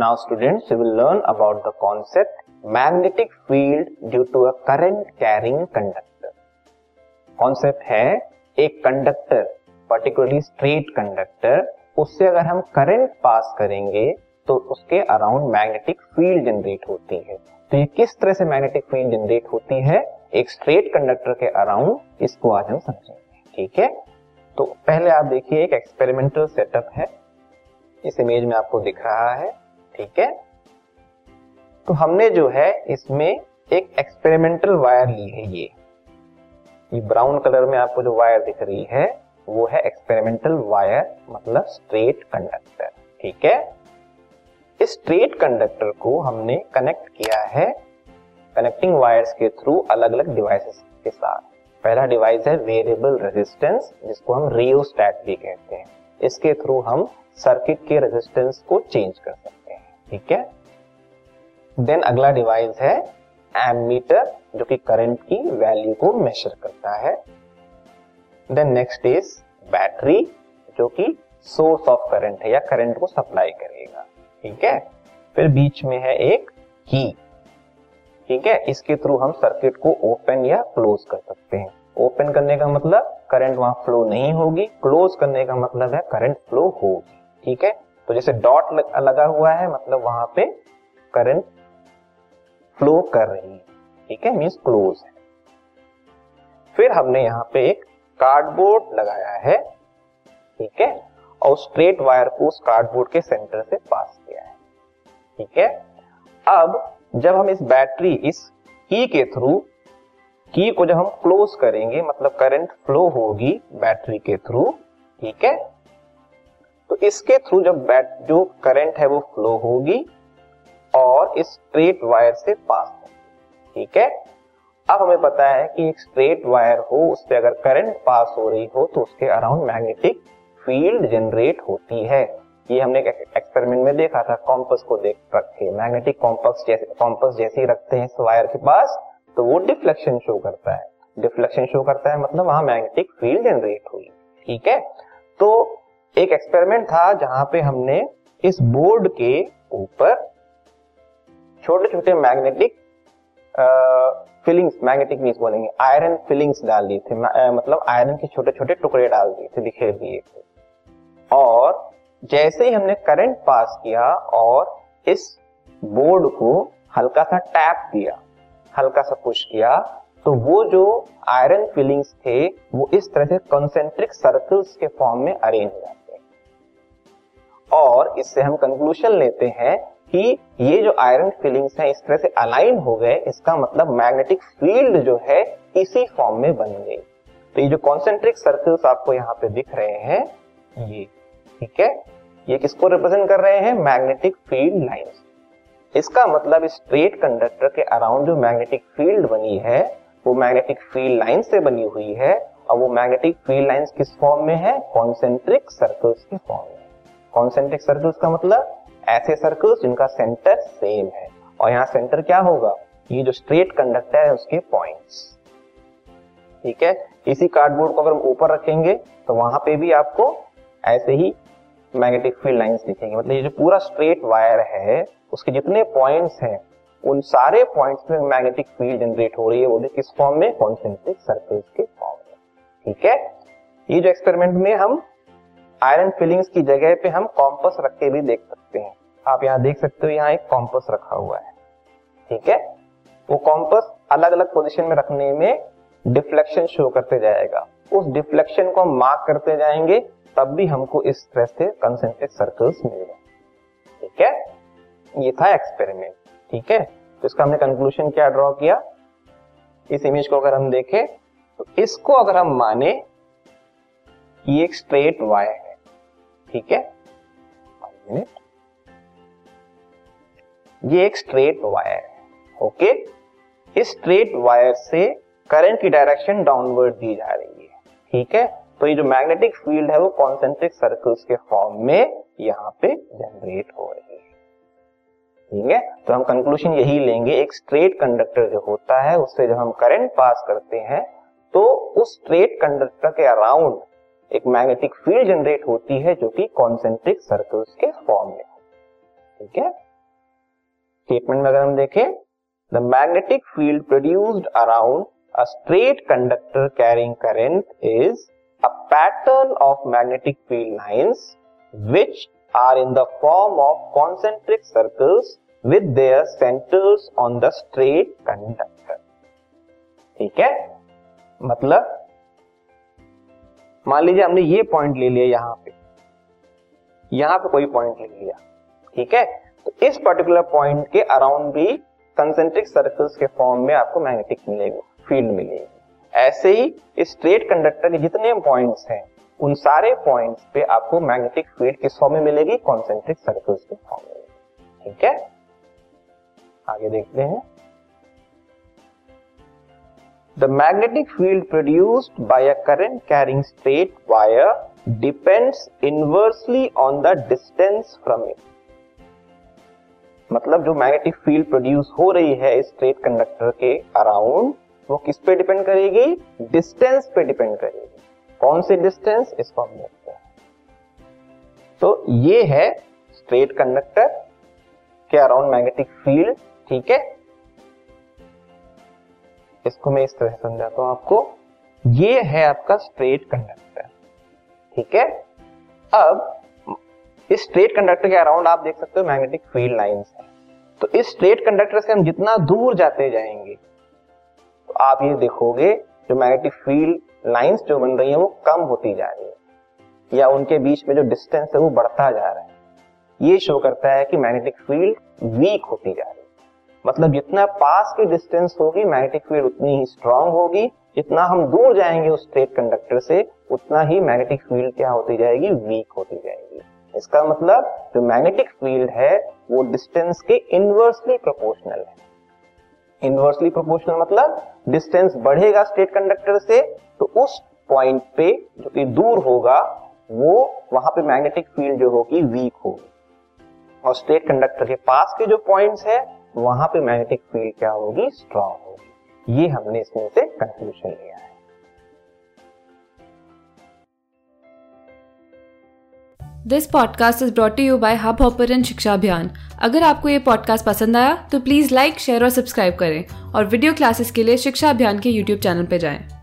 Now students, we will learn about the concept magnetic field due to a current carrying conductor. Concept है एक conductor particularly straight conductor उससे अगर हम current pass करेंगे तो उसके अराउंड मैग्नेटिक फ़ील्ड जनरेट होती है। तो ये किस तरह से मैग्नेटिक फ़ील्ड जनरेट होती है? एक स्ट्रेट कंडक्टर के अराउंड इसको आज हम समझेंगे ठीक है? तो पहले आप देखिए एक एक्सपेरिमेंटल सेटअप है। इस इमेज में आपको दिख रहा है। ठीक है? तो हमने जो है, इसमें एक एक्सपेरिमेंटल वायर ली है ये। ये ब्राउन कलर में आपको जो वायर दिख रही है, वो है एक्सपेरिमेंटल वायर मतलब स्ट्रेट कंडक्टर ठीक है? इस स्ट्रेट कंडक्टर को हमने कनेक्ट किया है कनेक्टिंग वायर्स के थ्रू अलग अलग डिवाइसेस के साथ। पहला डिवाइस है वेरिएबल रेजिस्टेंस जिसको हम रियोस्टैट भी कहते हैं। इसके थ्रू हम सर्किट के रेजिस्टेंस को चेंज कर सकते हैं। ठीक है? देन अगला डिवाइस है एमीटर जो कि करंट की वैल्यू को मेजर करता है। देन नेक्स्ट इज़ बैटरी जो कि सोर्स ऑफ़ करंट है या करंट को सप्लाई करेगा। ठीक है? फिर बीच में है एक की ठीक है? इसके थ्रू हम सर्किट को ओपन या क्लोज कर सकते हैं। ओपन करने का मतलब करंट वहाँ फ्लो नहीं होगी क्लोज करने का मतलब है करंट फ्लो होगी। ठीक है? तो जैसे डॉट लगा हुआ है मतलब वहाँ पे करंट फ्लो कर रही है। ठीक है मीन्स क्लोज है। फिर हमने यहाँ पे एक कार्डबोर्ड लगाया है। ठीक है, और स्ट्रेट वायर को उस कार्डबोर्ड के सेंटर से पास किया है। ठीक है, अब जब हम इस बैटरी इस की के थ्रू की को जब हम क्लोज करेंगे मतलब करंट फ्लो होगी बैटरी के थ्रू ठीक है तो इसके थ्रू जब बैट जो करंट है वो फ्लो होगी और इस स्ट्रेट वायर से पास होगी। ठीक है? अब हमें पता है कि एक स्ट्रेट वायर हो, उस पर अगर करंट पास हो रही हो तो उसके अराउंड मैग्नेटिक फ़ील्ड जनरेट होती है। ये हमने एक एक्सपेरिमेंट में देखा था कॉम्पस को देख रखे। मैग्नेटिक कॉम्पस जैसे कॉम्पस जैसे ही रखते हैं इस वायर के पास तो वो डिफ्लेक्शन शो करता है। डिफ्लेक्शन शो करता है मतलब वहाँ मैग्नेटिक फ़ील्ड जनरेट हुई। ठीक है? तो एक एक्सपेरिमेंट था जहाँ पे हमने इस बोर्ड के ऊपर छोटे छोटे मैग्नेटिक फिलिंग्स मैग्नेटिक मीन्स बोलेंगे आयरन फिलिंग्स डाल दिए थे मतलब आयरन के छोटे छोटे टुकड़े डाल दिए थे बिखेर दिए थे। और जैसे ही हमने करंट पास किया और इस बोर्ड को हल्का सा टैप दिया हल्का सा पुश किया तो वो जो आयरन फिलिंग्स थे, वो इस तरह से कॉन्सेंट्रिक सर्कल्स के फॉर्म में अरेंज हो जाते और इससे हम कंक्लूजन लेते हैं कि ये जो आयरन फिलिंग्स हैं, इस तरह से अलाइन हो गए, इसका मतलब मैग्नेटिक फ़ील्ड जो है, इसी फॉर्म में बन गई। तो ये जो कॉन्सेंट्रिक सर्कल्स आपको यहाँ पे दिख रहे हैं, ये, ठीक है? ये किसको रिप्रेजेंट कर रहे हैं? मैग्नेटिक फ़ील्ड लाइंस इसका मतलब स्ट्रेट कंडक्टर के अराउंड जो मैग्नेटिक फ़ील्ड बनी है, वो मैग्नेटिक फ़ील्ड लाइन से बनी हुई है, और वो मैग्नेटिक फ़ील्ड लाइंस किस फॉर्म में है? कॉन्सेंट्रिक सर्कल्स के फॉर्म में। कॉन्सेंट्रिक सर्कल्स का मतलब ऐसे सर्कल्स जिनका सेंटर सेम है। और यहाँ सेंटर क्या होगा? ये जो स्ट्रेट कंडक्टर है उसके पॉइंट्स। ठीक है? इसी कार्डबोर्ड को अगर हम ऊपर रखेंगे तो वहाँ पे भी आपको ऐसे ही मैग्नेटिक फ़ील्ड लाइंस दिखेंगे। मतलब ये जो पूरा स्ट्रेट वायर है, उसके जितने पॉइंट्स हैं, उन सारे पॉइंट्स में मैग्नेटिक फ़ील्ड जनरेट हो रही है। वो भी किस फॉर्म में? कॉन्सेंट्रिक सर्कल्स के फॉर्म में। ठीक है? ये जो एक्सपेरिमेंट में हम आयरन फिलिंग्स की जगह पे हम कॉम्पस रख के भी देख सकते हैं। आप यहाँ देख सकते हो यहाँ एक कॉम्पस रखा हुआ है। ठीक है? वो कॉम्पस अलग अलग पोजिशन में रखने में डिफ्लेक्शन शो करते जाएगा। उस डिफ्लेक्शन को हम मार्क करते जाएँगे, तब भी हमको इस तरह से कंसेंट्रिक सर्कल्स मिलेगा ठीक है? ये था एक्सपेरिमेंट ठीक है? तो इसका हमने कंक्लूजन क्या ड्रॉ किया? इस इमेज को अगर हम देखें तो इसको अगर हम माने, ये एक स्ट्रेट वायर है। ठीक है? ये एक स्ट्रेट वायर है ओके इस स्ट्रेट वायर से करंट की डायरेक्शन डाउनवर्ड दी जा रही है, ठीक है? तो ये जो मैग्नेटिक फ़ील्ड है, वो कॉन्सेंट्रिक सर्कल्स के फॉर्म में यहाँ पे जनरेट हो रही है, ठीक है? तो हम कंक्लूजन यही लेंगे, एक स्ट्रेट कंडक्टर जो होता है, उससे जब हम करंट पास करते हैं तो उस स्ट्रेट कंडक्टर के अराउंड एक मैग्नेटिक फ़ील्ड जनरेट होती है जो कि कॉन्सेंट्रिक सर्कल्स के फॉर्म में ठीक है? स्टेटमेंट में अगर हम देखें the magnetic field produced around a straight conductor carrying current is a pattern of magnetic field lines which are in the form of concentric circles with their centres on the straight conductor ठीक है? मतलब मान लीजिए हमने ये point ले लिया यहाँ पे। यहाँ पे कोई पॉइंट ले लिया। ठीक है? तो इस पर्टिकुलर पॉइंट के अराउंड भी कंसेंट्रिक सर्कल्स के फॉर्म में आपको मैग्नेटिक मिलेगा फ़ील्ड मिलेगी। ऐसे ही स्ट्रेट कंडक्टर के जितने पॉइंट्स हैं, उन सारे पॉइंट्स पे आपको मैग्नेटिक फ़ील्ड किस फॉर्म में मिलेगी? कॉन्सेंट्रिक सर्कल्स के फॉर्म में। ठीक है? आगे देखते हैं। The magnetic field produced by a current carrying straight wire depends inversely on the distance from it मतलब जो मैग्नेटिक फ़ील्ड प्रोड्यूस हो रही है स्ट्रेट कंडक्टर के अराउंड वो किस पे डिपेंड करेगी? डिस्टेंस पे डिपेंड करेगी। कौन सी डिस्टेंस इसको हम देखते हैं। तो ये है स्ट्रेट कंडक्टर के अराउंड मैग्नेटिक फ़ील्ड ठीक है? इसको मैं इस तरह समझाता हूँ आपको? ये है आपका स्ट्रेट कंडक्टर ठीक है? अब, इस स्ट्रेट कंडक्टर के अराउंड आप देख सकते हो मैग्नेटिक फ़ील्ड लाइंस है। तो इस स्ट्रेट कंडक्टर से हम जितना दूर जाते जाएँगे तो आप ये देखोगे, जो मैग्नेटिक फ़ील्ड लाइंस जो बन रही है, वो कम होती जा रही है, या उनके बीच में जो डिस्टेंस है, वो बढ़ता जा रहा है। ये शो करता है कि मैग्नेटिक फ़ील्ड वीक होती जा रही है। मतलब जितना पास की डिस्टेंस होगी मैग्नेटिक फ़ील्ड उतनी ही स्ट्रांग होगी। जितना हम दूर जाएँगे उस स्ट्रेट कंडक्टर से, उतना ही मैग्नेटिक फ़ील्ड क्या होती जाएगी? वीक होती जाएगी। इसका मतलब जो मैग्नेटिक फ़ील्ड है, वो डिस्टेंस के इनवर्सली प्रोपोर्शनल है। इनवर्सली प्रोपोर्शनल मतलब डिस्टेंस बढ़ेगा स्टेट कंडक्टर से तो उस पॉइंट पे जो कि दूर होगा, वो वहाँ पे मैग्नेटिक फ़ील्ड जो होगी वीक होगी। और स्टेट कंडक्टर के पास के जो पॉइंट्स है वहाँ पे मैग्नेटिक फ़ील्ड क्या होगी? स्ट्रांग होगी। ये हमने इसमें से कंक्लूजन लिया है। This podcast is brought you by hub hopper शिक्षा अभियान अगर आपको ये पॉडकास्ट पसंद आया तो प्लीज़ लाइक शेयर और सब्सक्राइब करें। और वीडियो क्लासेस के लिए शिक्षा अभियान के यूट्यूब चैनल पर जाएँ।